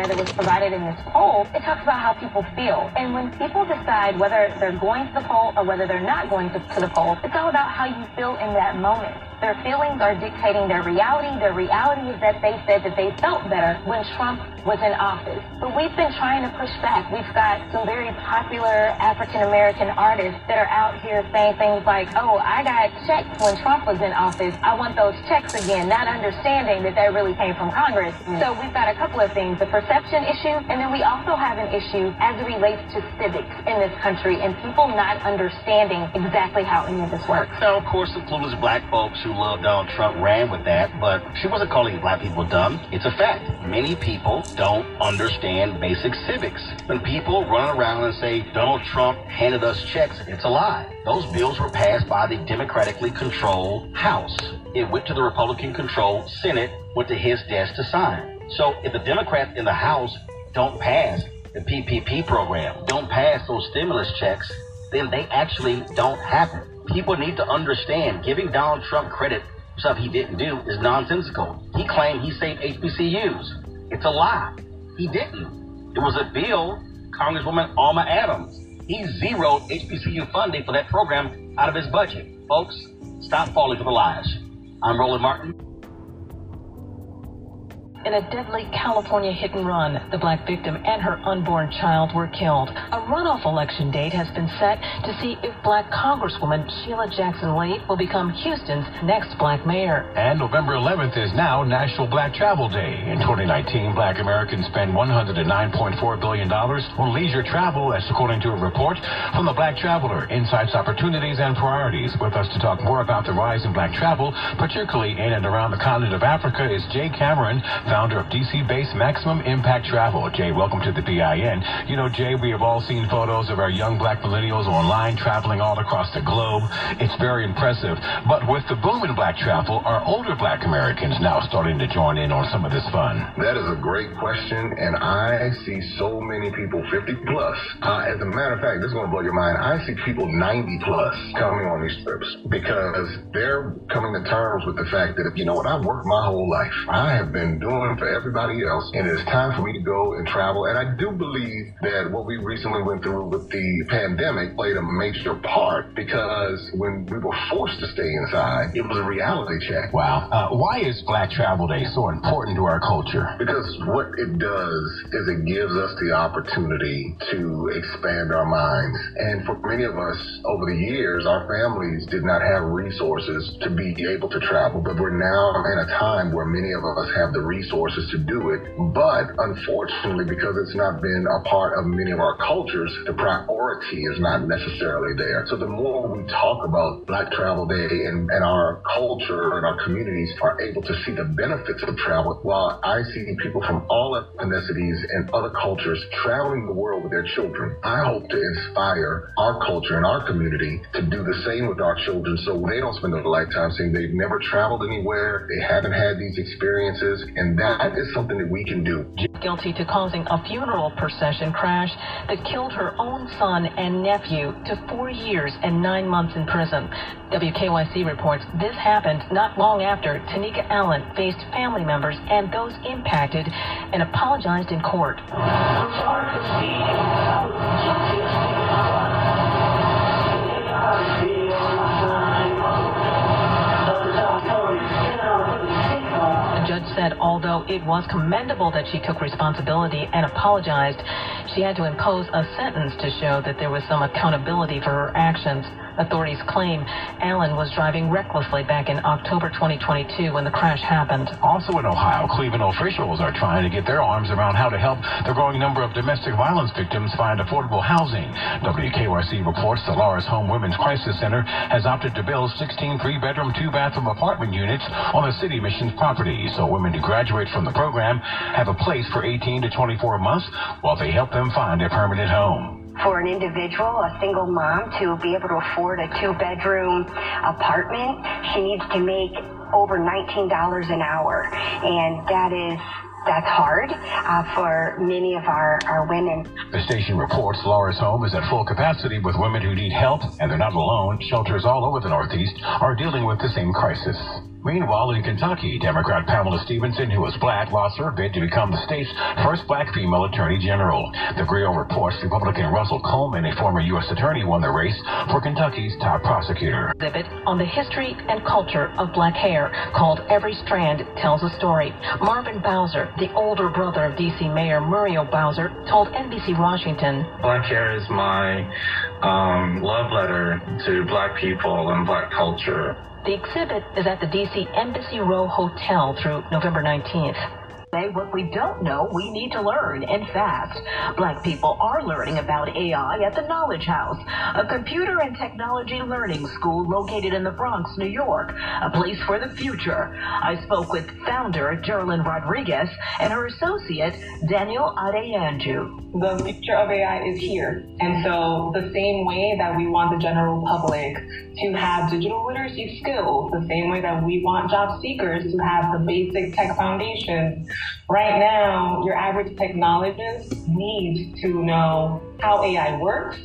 data that was provided in this poll, it talks about how people feel. And when people decide whether they're going to the poll or whether they're not going to, to the poll, it's all about how you feel in that moment. Their feelings are dictating their reality. Their reality is that they said that they felt better when Trump was in office. But we've been trying to push back. We've got some very popular African American artists that are out here saying things like, oh, I got checks when Trump was in office. I want those checks again, not understanding that that really came from Congress. Mm. So we've got a couple of things, the perception issue, and then we also have an issue as it relates to civics in this country and people not understanding exactly how any of this works. Now, of course, the clueless black folks who who love Donald Trump ran with that, but she wasn't calling black people dumb. It's a fact. Many people don't understand basic civics. When people run around and say Donald Trump handed us checks, it's a lie. Those bills were passed by the democratically controlled House. It went to the Republican controlled Senate, went to his desk to sign. So if the Democrats in the House don't pass the PPP program, don't pass those stimulus checks, then they actually don't happen people need to understand giving Donald Trump credit for stuff he didn't do is nonsensical. He claimed he saved HBCUs. It's a lie. He didn't. It was a bill, Congresswoman Alma Adams. He zeroed HBCU funding for that program out of his budget. Folks, stop falling for the lies. I'm Roland Martin. In a deadly California hit and run, the black victim and her unborn child were killed. A runoff election date has been set to see if black Congresswoman Sheila Jackson Lee will become Houston's next black mayor. And November 11th is now National Black Travel Day. In 2019, black Americans spent $109.4 billion on leisure travel, as according to a report from the Black Traveler, Insights, Opportunities, and Priorities. With us to talk more about the rise in black travel, particularly in and around the continent of Africa, is Jay Cameron, founder of DC-based Maximum Impact Travel. Jay, welcome to the BIN. You know, Jay, we have all seen photos of our young black millennials online traveling all across the globe. It's very impressive. But with the boom in black travel, are older black Americans now starting to join in on some of this fun? That is a great question, and I see so many people 50 plus. Uh, as a matter of fact, this is going to blow your mind. I see people 90 plus coming on these trips because they're coming to terms with the fact that, if you know what, I've worked my whole life. I have been doing for everybody else, and it's time for me to go and travel. And I do believe that what we recently went through with the pandemic played a major part because when we were forced to stay inside, it was a reality check. Wow. Uh, why is Black Travel Day so important to our culture? Because what it does is it gives us the opportunity to expand our minds. And for many of us over the years, our families did not have resources to be able to travel, but we're now in a time where many of us have the resources resources to do it. But unfortunately, because it's not been a part of many of our cultures, the priority is not necessarily there. So the more we talk about Black Travel Day and, and our culture and our communities are able to see the benefits of travel, while I see people from all ethnicities and other cultures traveling the world with their children, I hope to inspire our culture and our community to do the same with our children so they don't spend a lifetime saying they've never traveled anywhere, they haven't had these experiences, and that is something that we can do. Guilty to causing a funeral procession crash that killed her own son and nephew to four years and nine months in prison. WKYC reports this happened not long after Tanika Allen faced family members and those impacted and apologized in court. Said although it was commendable that she took responsibility and apologized, she had to impose a sentence to show that there was some accountability for her actions. Authorities claim Allen was driving recklessly back in October 2022 when the crash happened. Also in Ohio, Cleveland officials are trying to get their arms around how to help the growing number of domestic violence victims find affordable housing. WKYC reports the Laura's Home Women's Crisis Center has opted to build 16 three-bedroom, two-bathroom apartment units on the city mission's property so women who graduate from the program have a place for 18 to 24 months while they help them find a permanent home for an individual, a single mom, to be able to afford a two bedroom apartment, she needs to make over $19 an hour. And that is that's hard uh, for many of our, our women. The station reports Laura's Home is at full capacity with women who need help, and they're not alone. Shelters all over the Northeast are dealing with the same crisis. Meanwhile, in Kentucky, Democrat Pamela Stevenson, who is black, lost her bid to become the state's first black female attorney general. The Grio reports Republican Russell Coleman, a former U.S. attorney, won the race for Kentucky's top prosecutor. Exhibit on the history and culture of black hair called Every Strand Tells a Story. Marvin Bowser, the older brother of D.C. Mayor Muriel Bowser, told NBC Washington, Black hair is my um, love letter to black people and black culture. The exhibit is at the D.C. Embassy Row Hotel through November 19th. What we don't know, we need to learn, and fast. Black people are learning about AI at the Knowledge House, a computer and technology learning school located in the Bronx, New York, a place for the future. I spoke with founder Jerelyn Rodriguez and her associate Daniel Adeyanju. The future of AI is here, and so the same way that we want the general public to have digital literacy skills, the same way that we want job seekers to have the basic tech foundations Right now, your average technologist needs to know how AI works,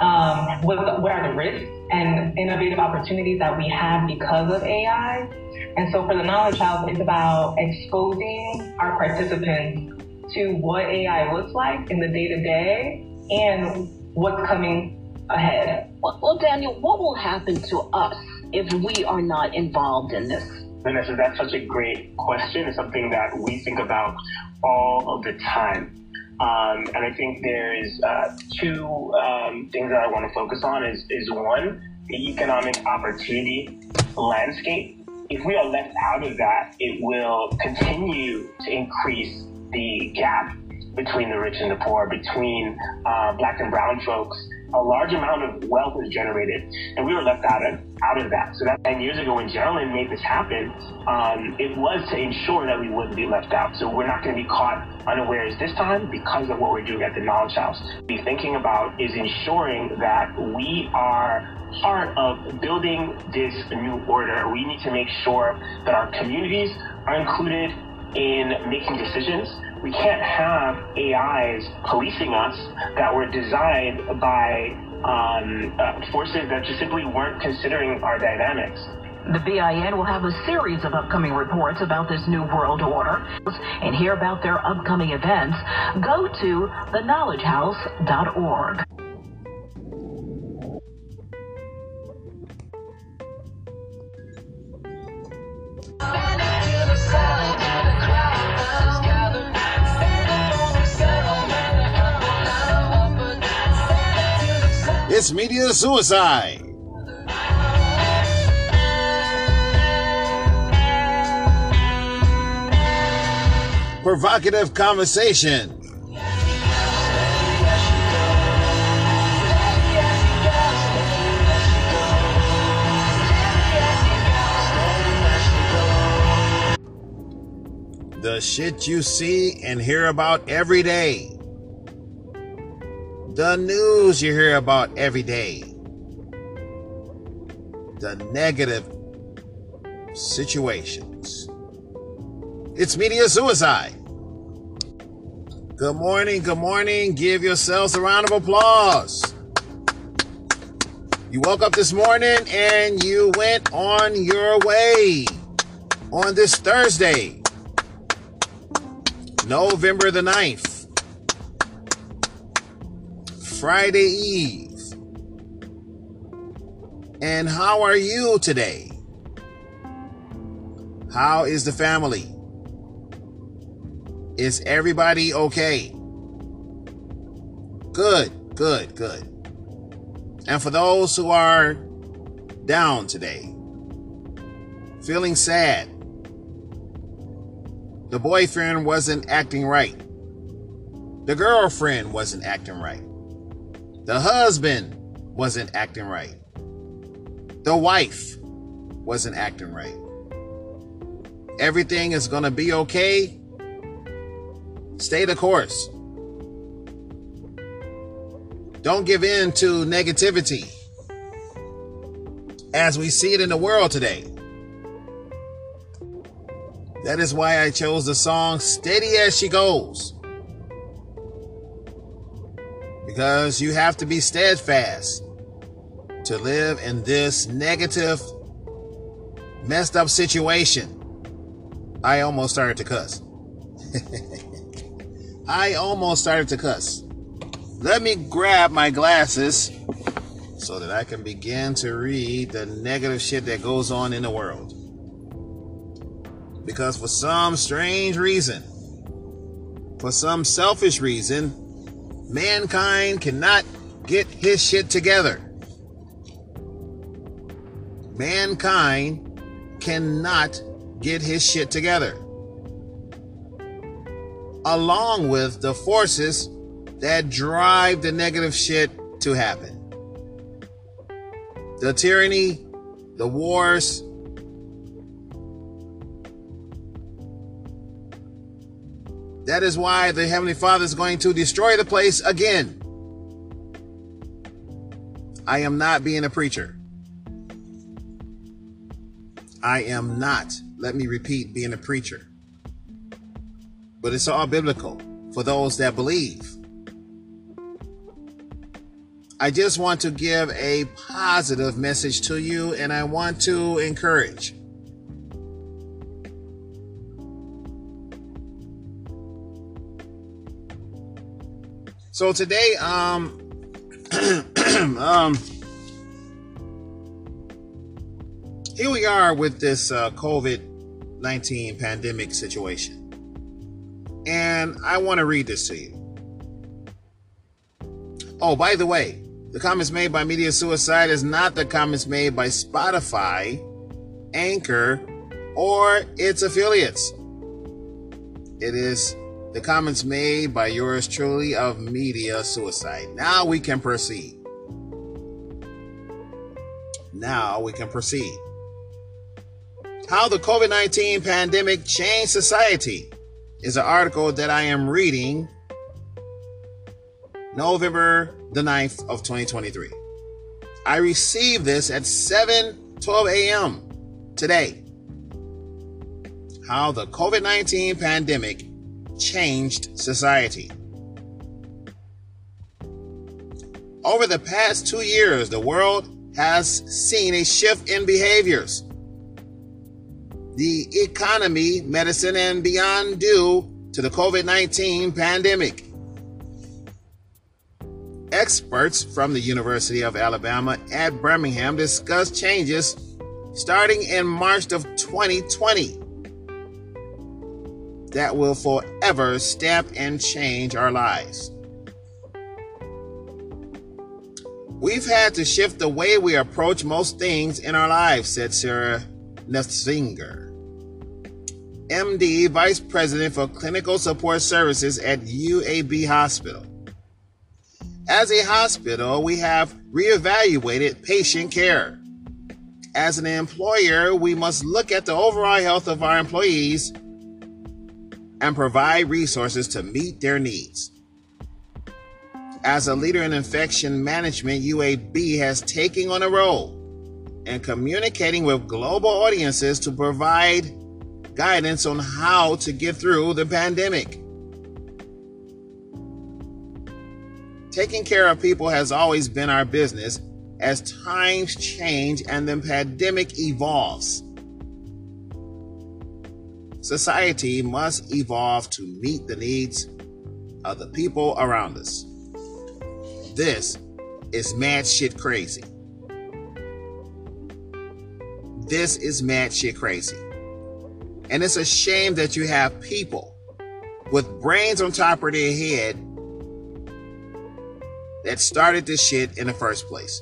um, what, what are the risks and innovative opportunities that we have because of AI. And so for the Knowledge House, it's about exposing our participants to what AI looks like in the day to day and what's coming ahead. Well, well, Daniel, what will happen to us if we are not involved in this? Vanessa, that's such a great question. It's something that we think about all of the time. Um, and I think there's uh, two um, things that I want to focus on is, is one, the economic opportunity landscape. If we are left out of that, it will continue to increase the gap between the rich and the poor, between uh, black and brown folks, a large amount of wealth is generated, and we were left out of out of that. So that 10 years ago, when Jerelyn made this happen, um, it was to ensure that we wouldn't be left out. So we're not going to be caught unawares this time because of what we're doing at the Knowledge House. Be thinking about is ensuring that we are part of building this new order. We need to make sure that our communities are included in making decisions we can't have AIs policing us that were designed by um, uh, forces that just simply weren't considering our dynamics. The BIN will have a series of upcoming reports about this new world order and hear about their upcoming events. Go to theknowledgehouse.org. Media suicide. Provocative conversation. The shit you see and hear about every day the news you hear about every day, the negative situations. It's media suicide. Good morning, good morning. Give yourselves a round of applause. You woke up this morning and you went on your way on this Thursday, November the 9th. Friday Eve. And how are you today? How is the family? Is everybody okay? Good, good, good. And for those who are down today, feeling sad, the boyfriend wasn't acting right, the girlfriend wasn't acting right. The husband wasn't acting right. The wife wasn't acting right. Everything is going to be okay. Stay the course. Don't give in to negativity as we see it in the world today. That is why I chose the song Steady as She Goes because you have to be steadfast to live in this negative messed up situation. I almost started to cuss. I almost started to cuss. Let me grab my glasses so that I can begin to read the negative shit that goes on in the world. Because for some strange reason, for some selfish reason, mankind cannot get his shit together. Mankind cannot get his shit together. Along with the forces that drive the negative shit to happen. The tyranny, the wars, That is why the Heavenly Father is going to destroy the place again. I am not being a preacher. I am not, let me repeat, being a preacher. But it's all biblical for those that believe. I just want to give a positive message to you and I want to encourage. So today, um, um, here we are with this uh, COVID 19 pandemic situation. And I want to read this to you. Oh, by the way, the comments made by Media Suicide is not the comments made by Spotify, Anchor, or its affiliates. It is the comments made by yours truly of Media Suicide. Now we can proceed. Now we can proceed. How the COVID 19 pandemic changed society is an article that I am reading November the 9th of 2023. I received this at 7 12 a.m. today. How the COVID 19 pandemic changed society. Over the past two years, the world has seen a shift in behaviors. The economy, medicine, and beyond due to the COVID 19 pandemic. Experts from the University of Alabama at Birmingham discussed changes starting in March of 2020 that will forever stamp and change our lives. We've had to shift the way we approach most things in our lives, said Sarah Nessinger, MD, Vice President for Clinical Support Services at UAB Hospital. As a hospital, we have reevaluated patient care. As an employer, we must look at the overall health of our employees and provide resources to meet their needs. As a leader in infection management, UAB has taken on a role in communicating with global audiences to provide guidance on how to get through the pandemic. Taking care of people has always been our business as times change and the pandemic evolves. Society must evolve to meet the needs of the people around us. This is mad shit crazy. This is mad shit crazy. And it's a shame that you have people with brains on top of their head that started this shit in the first place.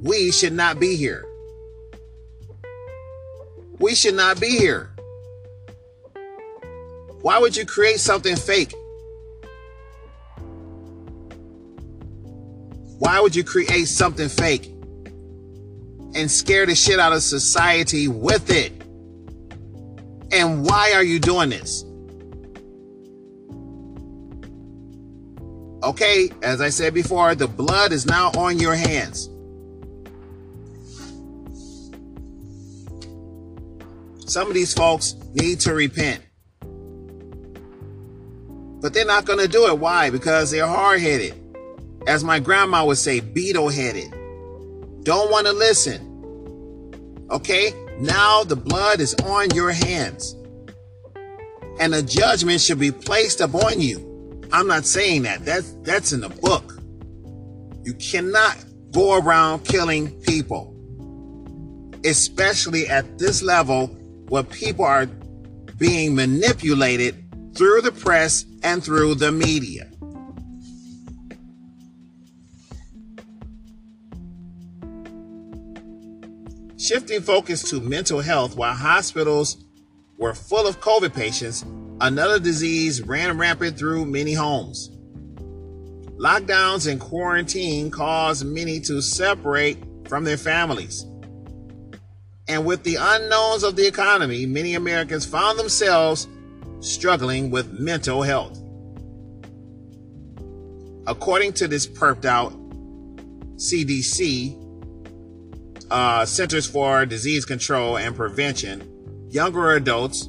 We should not be here. We should not be here. Why would you create something fake? Why would you create something fake and scare the shit out of society with it? And why are you doing this? Okay, as I said before, the blood is now on your hands. Some of these folks need to repent. But they're not going to do it. Why? Because they're hard headed. As my grandma would say, beetle headed. Don't want to listen. Okay? Now the blood is on your hands. And a judgment should be placed upon you. I'm not saying that. That's that's in the book. You cannot go around killing people. Especially at this level where people are being manipulated through the press and through the media. Shifting focus to mental health while hospitals were full of COVID patients, another disease ran rampant through many homes. Lockdowns and quarantine caused many to separate from their families. And with the unknowns of the economy, many Americans found themselves struggling with mental health. According to this perked out CDC, uh, Centers for Disease Control and Prevention, younger adults,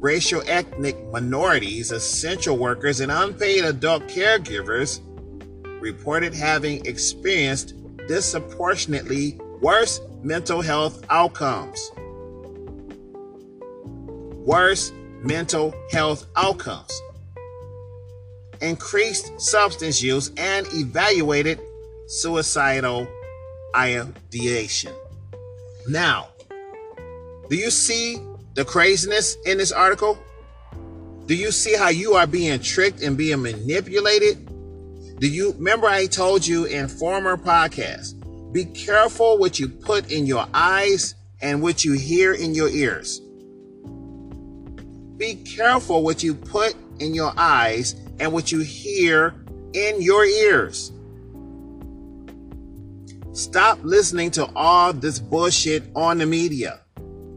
racial ethnic minorities, essential workers, and unpaid adult caregivers reported having experienced disproportionately worse mental health outcomes. Worse mental health outcomes. Increased substance use and evaluated suicidal ideation. Now, do you see the craziness in this article? Do you see how you are being tricked and being manipulated? Do you remember I told you in former podcasts? Be careful what you put in your eyes and what you hear in your ears. Be careful what you put in your eyes and what you hear in your ears. Stop listening to all this bullshit on the media.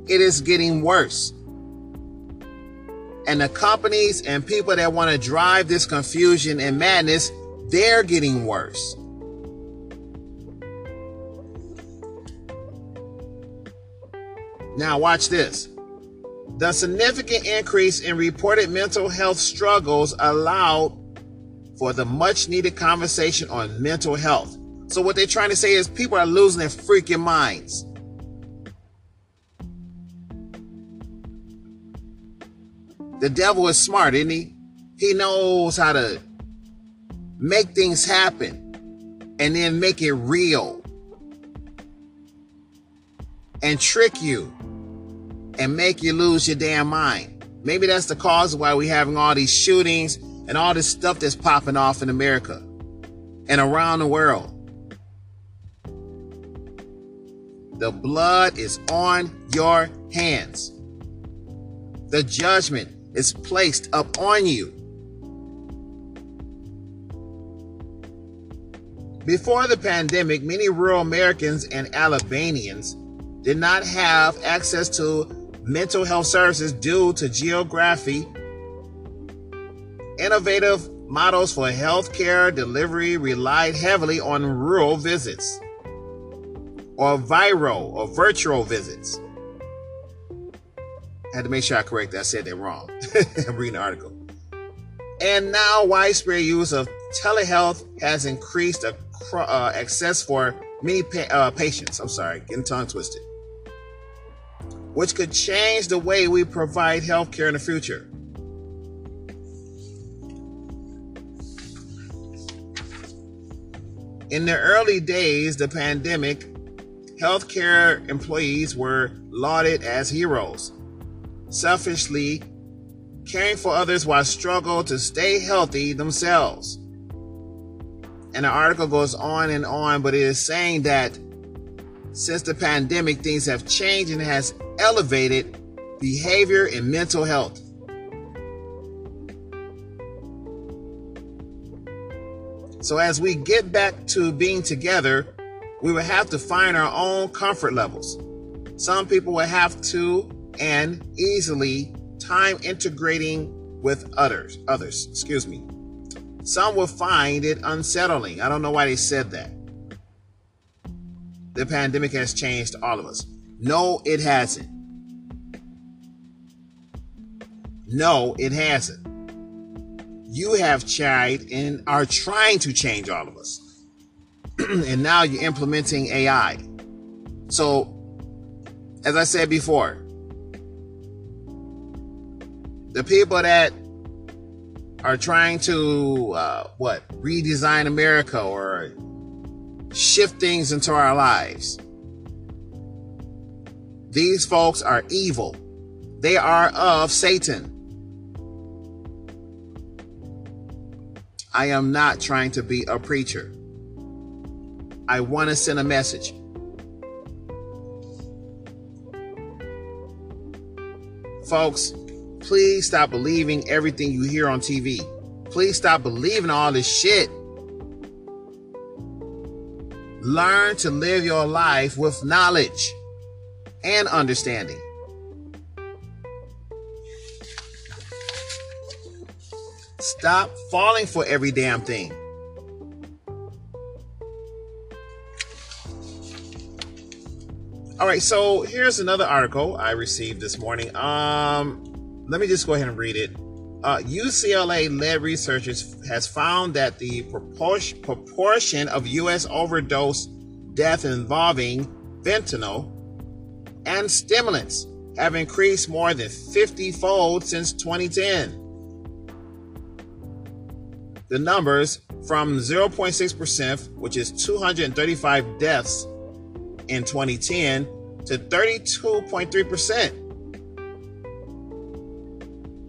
It is getting worse. And the companies and people that want to drive this confusion and madness, they're getting worse. Now, watch this. The significant increase in reported mental health struggles allowed for the much needed conversation on mental health. So what they're trying to say is people are losing their freaking minds. The devil is smart, isn't he? He knows how to make things happen and then make it real and trick you and make you lose your damn mind. Maybe that's the cause of why we're having all these shootings and all this stuff that's popping off in America and around the world. The blood is on your hands. The judgment is placed upon you. Before the pandemic, many rural Americans and Alabamians did not have access to mental health services due to geography. Innovative models for healthcare delivery relied heavily on rural visits or viral or virtual visits. I had to make sure I correct that. I said that wrong. I'm reading the article. And now widespread use of telehealth has increased uh, access for many pa- uh, patients. I'm sorry, getting tongue twisted. Which could change the way we provide healthcare in the future. In the early days, of the pandemic healthcare employees were lauded as heroes, selfishly caring for others while struggle to stay healthy themselves. And the article goes on and on, but it is saying that since the pandemic, things have changed and has elevated behavior and mental health. So as we get back to being together, we will have to find our own comfort levels. Some people will have to and easily time integrating with others, others, excuse me. Some will find it unsettling. I don't know why they said that. The pandemic has changed all of us. No, it hasn't. No, it hasn't. You have tried and are trying to change all of us. and now you're implementing AI. So as I said before, the people that are trying to uh, what redesign America or shift things into our lives. These folks are evil. They are of Satan. I am not trying to be a preacher. I want to send a message. Folks, please stop believing everything you hear on TV. Please stop believing all this shit. Learn to live your life with knowledge and understanding. Stop falling for every damn thing. All right, so here's another article I received this morning. Um, let me just go ahead and read it. Uh, UCLA-led researchers has found that the proportion, of U.S. overdose death involving fentanyl and stimulants have increased more than 50 fold since 2010. The numbers from 0.6%, which is 235 deaths in 2010, to 32.3%.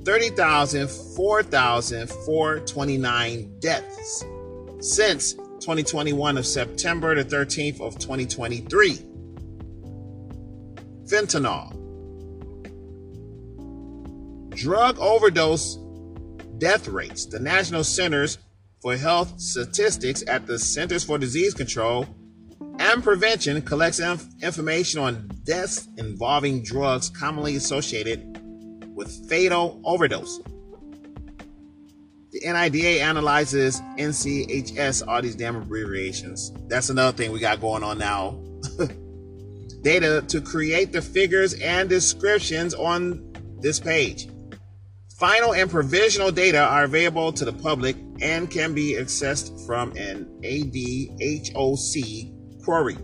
30,000, 4,429 deaths since 2021 of September the 13th of 2023. Fentanyl. Drug overdose death rates. The National Centers for Health Statistics at the Centers for Disease Control and Prevention collects inf- information on deaths involving drugs commonly associated with fatal overdose. The NIDA analyzes NCHS, all these damn abbreviations. That's another thing we got going on now. Data to create the figures and descriptions on this page. Final and provisional data are available to the public and can be accessed from an ADHOC query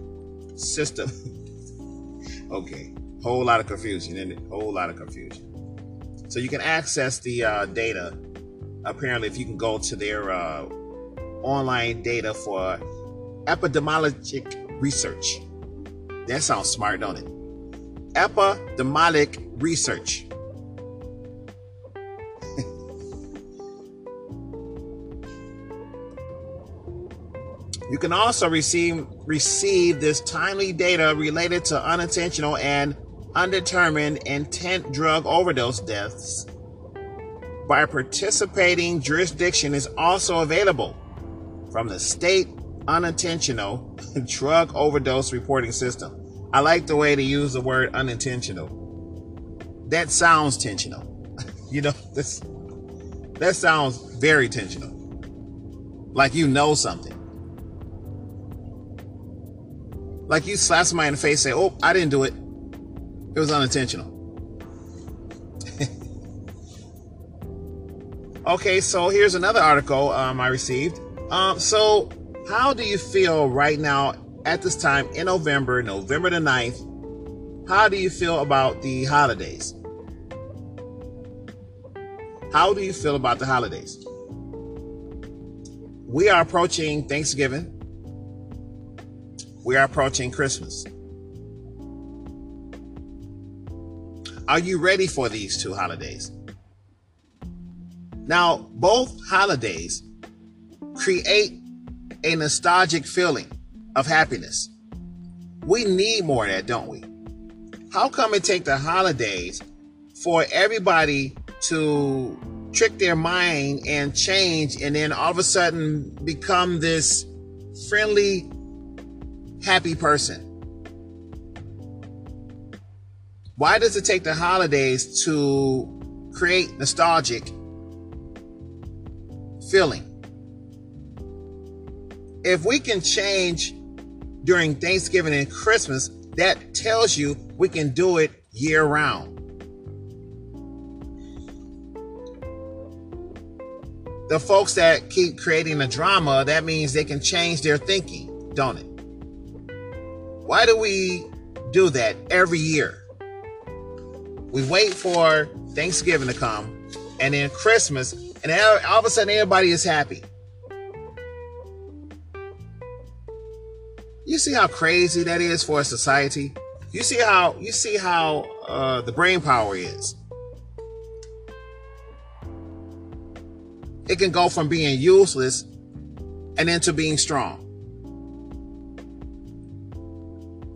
system. okay, whole lot of confusion in it. Whole lot of confusion. So you can access the uh, data. Apparently, if you can go to their uh, online data for epidemiologic research. That sounds smart, don't it? Epidemiologic research. You can also receive receive this timely data related to unintentional and undetermined intent drug overdose deaths by participating jurisdiction is also available from the state unintentional drug overdose reporting system. I like the way to use the word unintentional. That sounds tensional. you know, this that sounds very tensional. Like you know something. Like you slap somebody in the face, say, "Oh, I didn't do it. It was unintentional." okay, so here's another article um, I received. Um, so, how do you feel right now at this time in November, November the 9th? How do you feel about the holidays? How do you feel about the holidays? We are approaching Thanksgiving we are approaching Christmas. Are you ready for these two holidays? Now, both holidays create a nostalgic feeling of happiness. We need more of that, don't we? How come it take the holidays for everybody to trick their mind and change and then all of a sudden become this friendly happy person? Why does it take the holidays to create nostalgic feeling? If we can change during Thanksgiving and Christmas, that tells you we can do it year round. The folks that keep creating the drama, that means they can change their thinking, don't it? Why do we do that every year. We wait for Thanksgiving to come and then Christmas, and all of a sudden everybody is happy. You see how crazy that is for a society? You see how you see how uh, the brain power is. It can go from being useless and into being strong.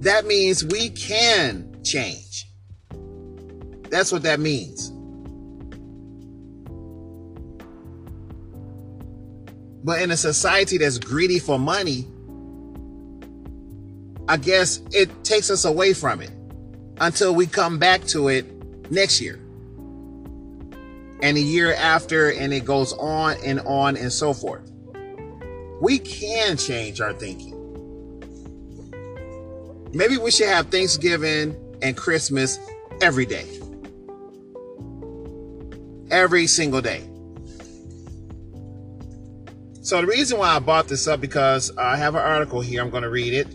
That means we can change. That's what that means. But in a society that's greedy for money, I guess it takes us away from it until we come back to it next year and a year after, and it goes on and on and so forth. We can change our thinking. Maybe we should have Thanksgiving and Christmas every day. Every single day. So the reason why I bought this up because I have an article here. I'm going to read it.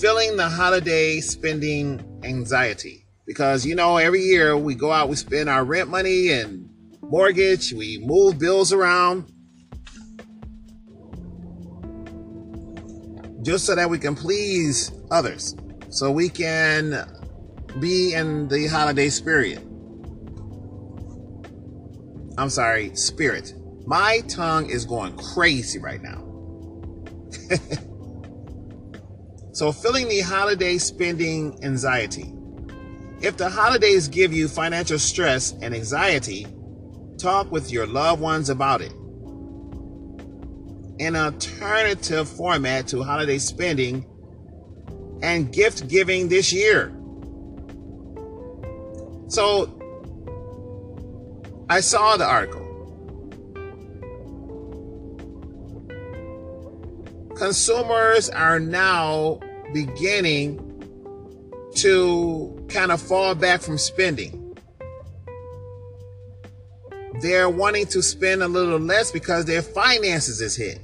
Filling the holiday spending anxiety. Because you know, every year we go out, we spend our rent money and mortgage, we move bills around. Just so that we can please others. So we can be in the holiday spirit. I'm sorry, spirit. My tongue is going crazy right now. so, filling the holiday spending anxiety. If the holidays give you financial stress and anxiety, talk with your loved ones about it. An alternative format to holiday spending and gift giving this year. So, I saw the article. consumers are now beginning to kind of fall back from spending. They're wanting to spend a little less because their finances is hit.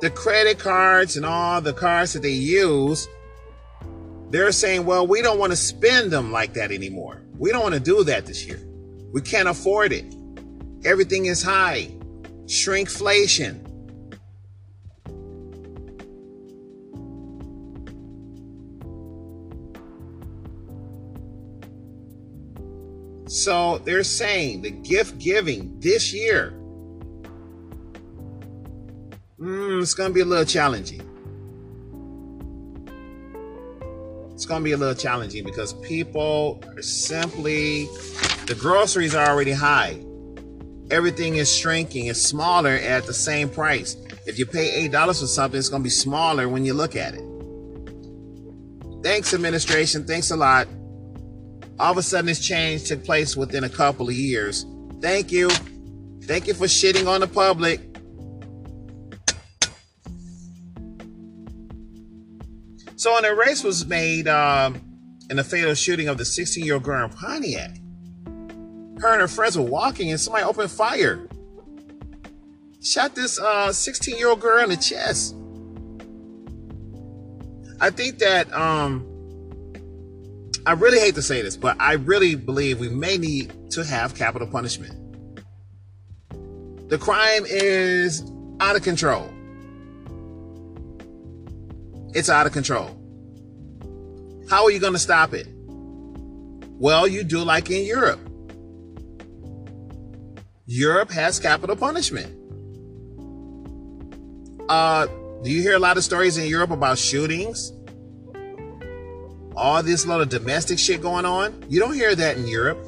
The credit cards and all the cards that they use, they're saying, well, we don't want to spend them like that anymore. We don't want to do that this year. We can't afford it. Everything is high shrinkflation. So they're saying the gift giving this year, mm, it's going to be a little challenging. It's going to be a little challenging because people are simply, the groceries are already high everything is shrinking. It's smaller at the same price. If you pay $8 for something, it's going to be smaller when you look at it. Thanks, administration. Thanks a lot. All of a sudden, this change took place within a couple of years. Thank you. Thank you for shitting on the public. So, an arrest was made um, in the fatal shooting of the 16 year old girl in Pontiac. Her and her friends were walking and somebody opened fire. Shot this 16 uh, girl in the chest. I think that, um, I really hate to say this, but I really believe we may need to have capital punishment. The crime is out of control. It's out of control. How are you going to stop it? Well, you do like in Europe. Europe has capital punishment. Uh, do you hear a lot of stories in Europe about shootings? All this lot of domestic shit going on? You don't hear that in Europe.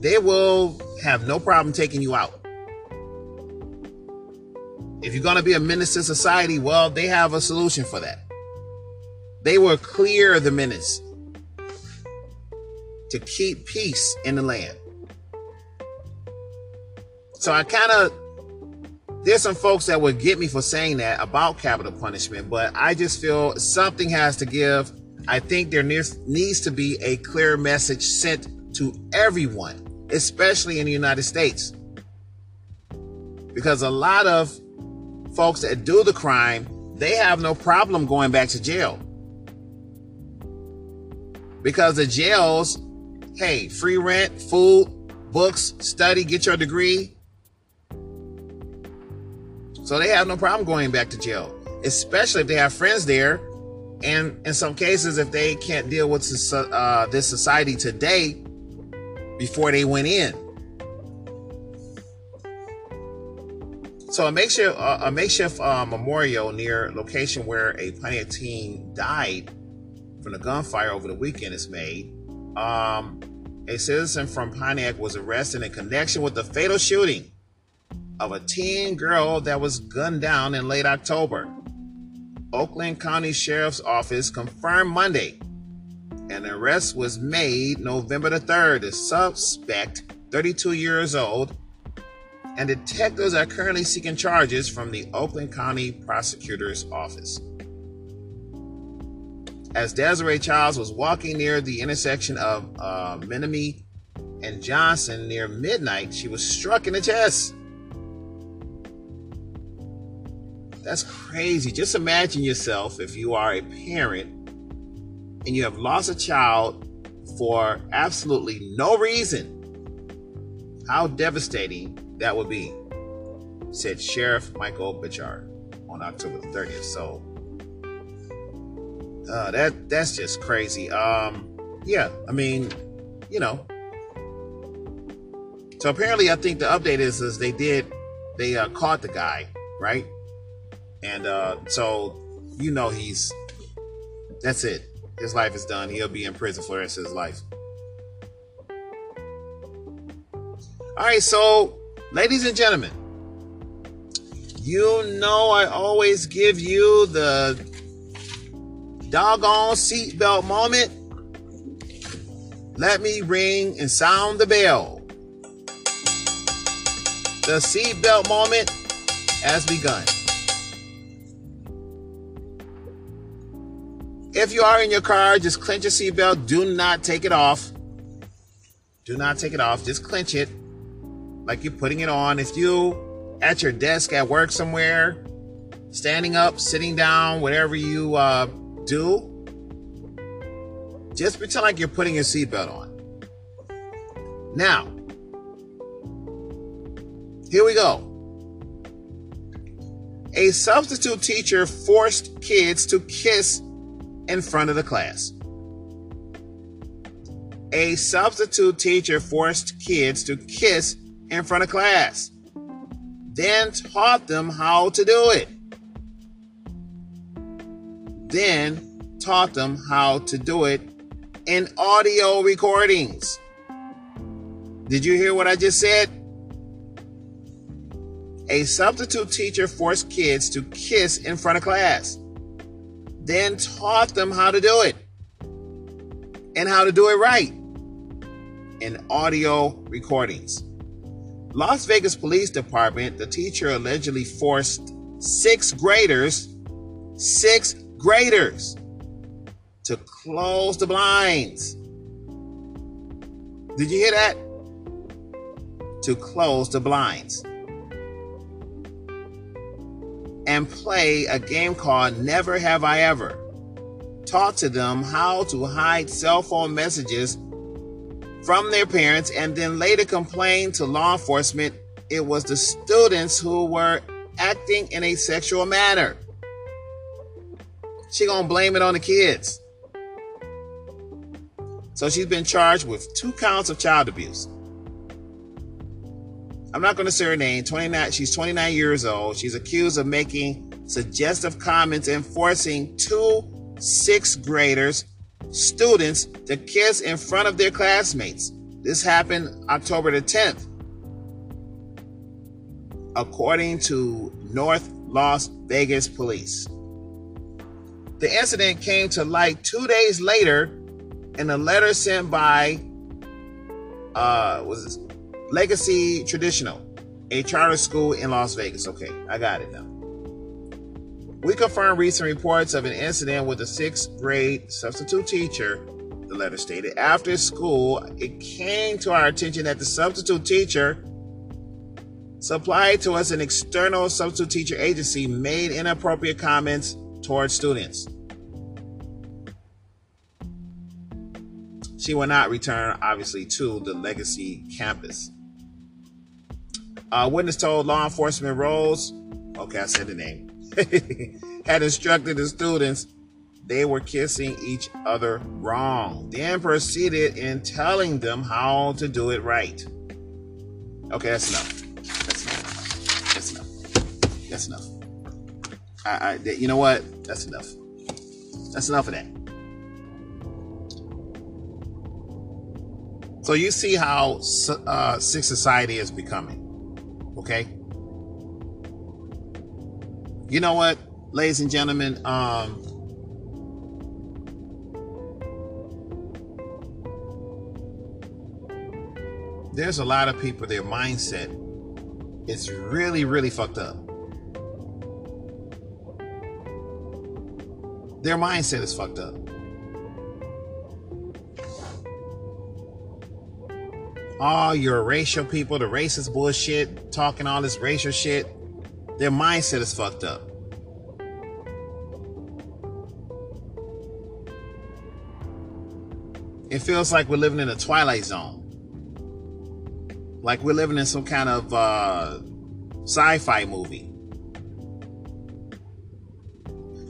They will have no problem taking you out. If you're going to be a menace to society, well, they have a solution for that. They will clear the menace to keep peace in the land. So I kind of there's some folks that would get me for saying that about capital punishment, but I just feel something has to give. I think there needs to be a clear message sent to everyone, especially in the United States. Because a lot of folks that do the crime they have no problem going back to jail. Because the jails, hey, free rent, food, books, study, get your degree. So they have no problem going back to jail, especially if they have friends there. And in some cases, if they can't deal with uh, this society today before they went in. So a makeshift, uh, a makeshift uh, memorial near location where a Pontiac teen died from the gunfire over the weekend is made. Um, a citizen from Pontiac was arrested in connection with the fatal shooting of a teen girl that was gunned down in late October. Oakland County Sheriff's Office confirmed Monday an arrest was made November the 3rd. The suspect, 32 years old, and detectives are currently seeking charges from the Oakland County Prosecutor's Office. As Desiree Childs was walking near the intersection of uh, and Johnson near midnight, she was struck in the chest. That's crazy. Just imagine yourself if you are a parent and you have lost a child for absolutely no reason. How devastating that would be, said Sheriff Michael Bouchard on October 30th. So uh, that that's just crazy. Um, yeah, I mean, you know. So apparently, I think the update is is they did they uh, caught the guy, right? And uh, so you know he's that's it. His life is done. He'll be in prison for the rest of his life. All right, so Ladies and gentlemen, you know I always give you the doggone seatbelt moment. Let me ring and sound the bell. The seatbelt moment has begun. If you are in your car, just clench your seatbelt. Do not take it off. Do not take it off. Just clench it like you're putting it on. If you at your desk at work somewhere, standing up, sitting down, whatever you uh, do, just pretend like you're putting your seatbelt on. Now, here we go. A substitute teacher forced kids to kiss in front of the class. A substitute teacher forced kids to kiss in front of class, then taught them how to do it. Then taught them how to do it in audio recordings. Did you hear what I just said? A substitute teacher forced kids to kiss in front of class, then taught them how to do it and how to do it right in audio recordings. Las Vegas Police Department, the teacher allegedly forced sixth graders, sixth graders, to close the blinds. Did you hear that? To close the blinds. And play a game called Never Have I Ever. Taught to them how to hide cell phone messages from their parents and then later complained to law enforcement it was the students who were acting in a sexual manner. She gonna blame it on the kids. So she's been charged with two counts of child abuse. I'm not going to say her name. 29. She's 29 years old. She's accused of making suggestive comments and forcing two sixth graders students to kiss in front of their classmates. This happened October the 10th. According to North Las Vegas police. The incident came to light two days later in a letter sent by uh was this Legacy Traditional, a charter school in Las Vegas. Okay, I got it now. We confirmed recent reports of an incident with a sixth grade substitute teacher, the letter stated. After school, it came to our attention that the substitute teacher supplied to us an external substitute teacher agency made inappropriate comments towards students. She will not return, obviously, to the legacy campus. Uh, witness told law enforcement roles, okay, I said the name, had instructed the students they were kissing each other wrong, then proceeded in telling them how to do it right. Okay, that's enough. That's enough. That's enough. That's enough. I, I, you know what? That's enough. That's enough of that. So you see how uh, sick society is becoming. Okay. You know what, ladies and gentlemen, um, there's a lot of people, their mindset is really, really fucked up. Their mindset is fucked up. All your racial people, the racist bullshit, talking all this racial shit, their mindset is fucked up. It feels like we're living in a twilight zone like we're living in some kind of uh, sci-fi movie.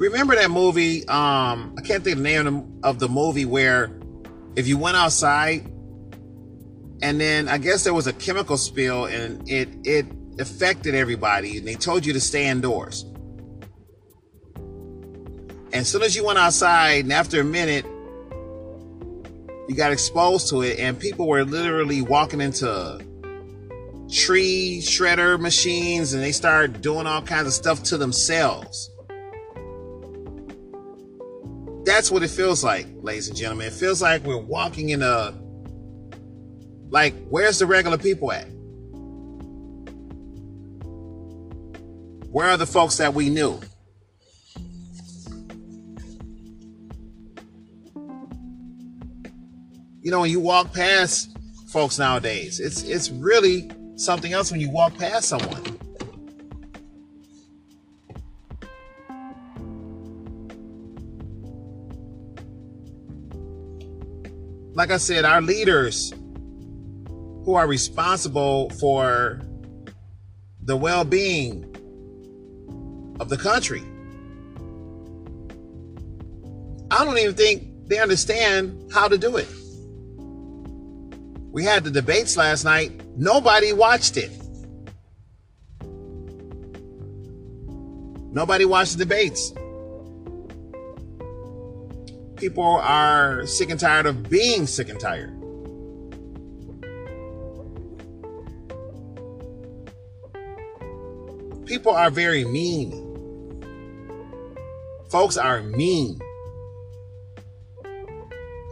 Remember that movie? Um, I can't think of the name of the movie where if you went outside and then I guess there was a chemical spill and it it affected everybody and they told you to stay indoors. And as soon as you went outside and after a minute you got exposed to it and people were literally walking into tree shredder machines and they started doing all kinds of stuff to themselves. That's what it feels like, ladies and gentlemen. It feels like we're walking in a like where's the regular people at? Where are the folks that we knew? You know, when you walk past folks nowadays, it's it's really something else when you walk past someone. Like I said, our leaders who are responsible for the well being of the country. I don't even think they understand how to do it. We had the debates last night. Nobody watched it. Nobody watched the debates. People are sick and tired of being sick and tired. People are very mean. Folks are mean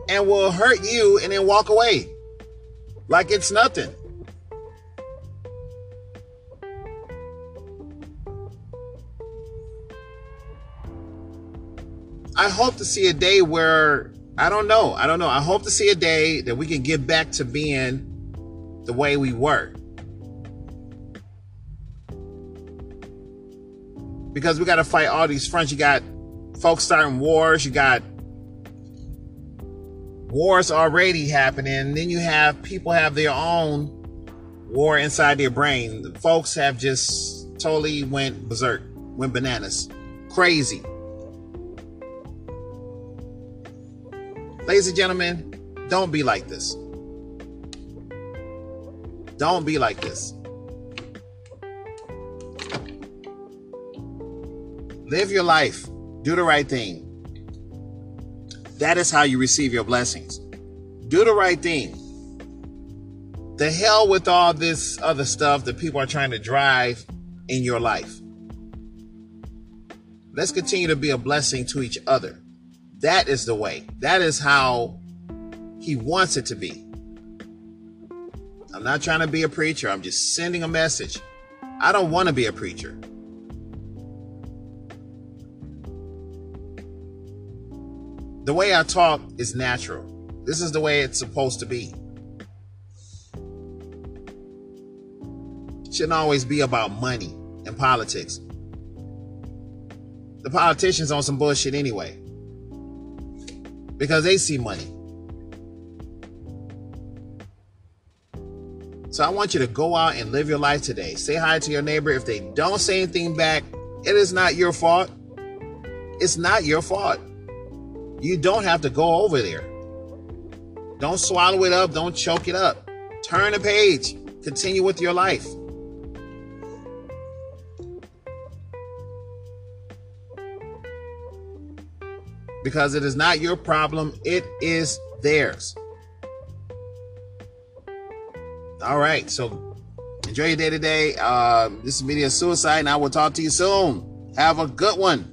and will hurt you and then walk away like it's nothing. I hope to see a day where I don't know. I don't know. I hope to see a day that we can get back to being the way we were. Because we got to fight all these fronts. You got folks starting wars. You got wars already happening. Then you have people have their own war inside their brain. The folks have just totally went berserk, went bananas, crazy. Ladies and gentlemen, don't be like this. Don't be like this. Live your life. Do the right thing. That is how you receive your blessings. Do the right thing. The hell with all this other stuff that people are trying to drive in your life. Let's continue to be a blessing to each other. That is the way. That is how he wants it to be. I'm not trying to be a preacher. I'm just sending a message. I don't want to be a preacher. The way I talk is natural. This is the way it's supposed to be. shouldn't always be about money and politics. The politicians on some bullshit anyway. Because they see money. So I want you to go out and live your life today. Say hi to your neighbor. If they don't say anything back, it is not your fault. It's not your fault. You don't have to go over there. Don't swallow it up. Don't choke it up. Turn the page. Continue with your life. Because it is not your problem, it is theirs. All right. So enjoy your day today. Uh, this is Media Suicide, and I will talk to you soon. Have a good one.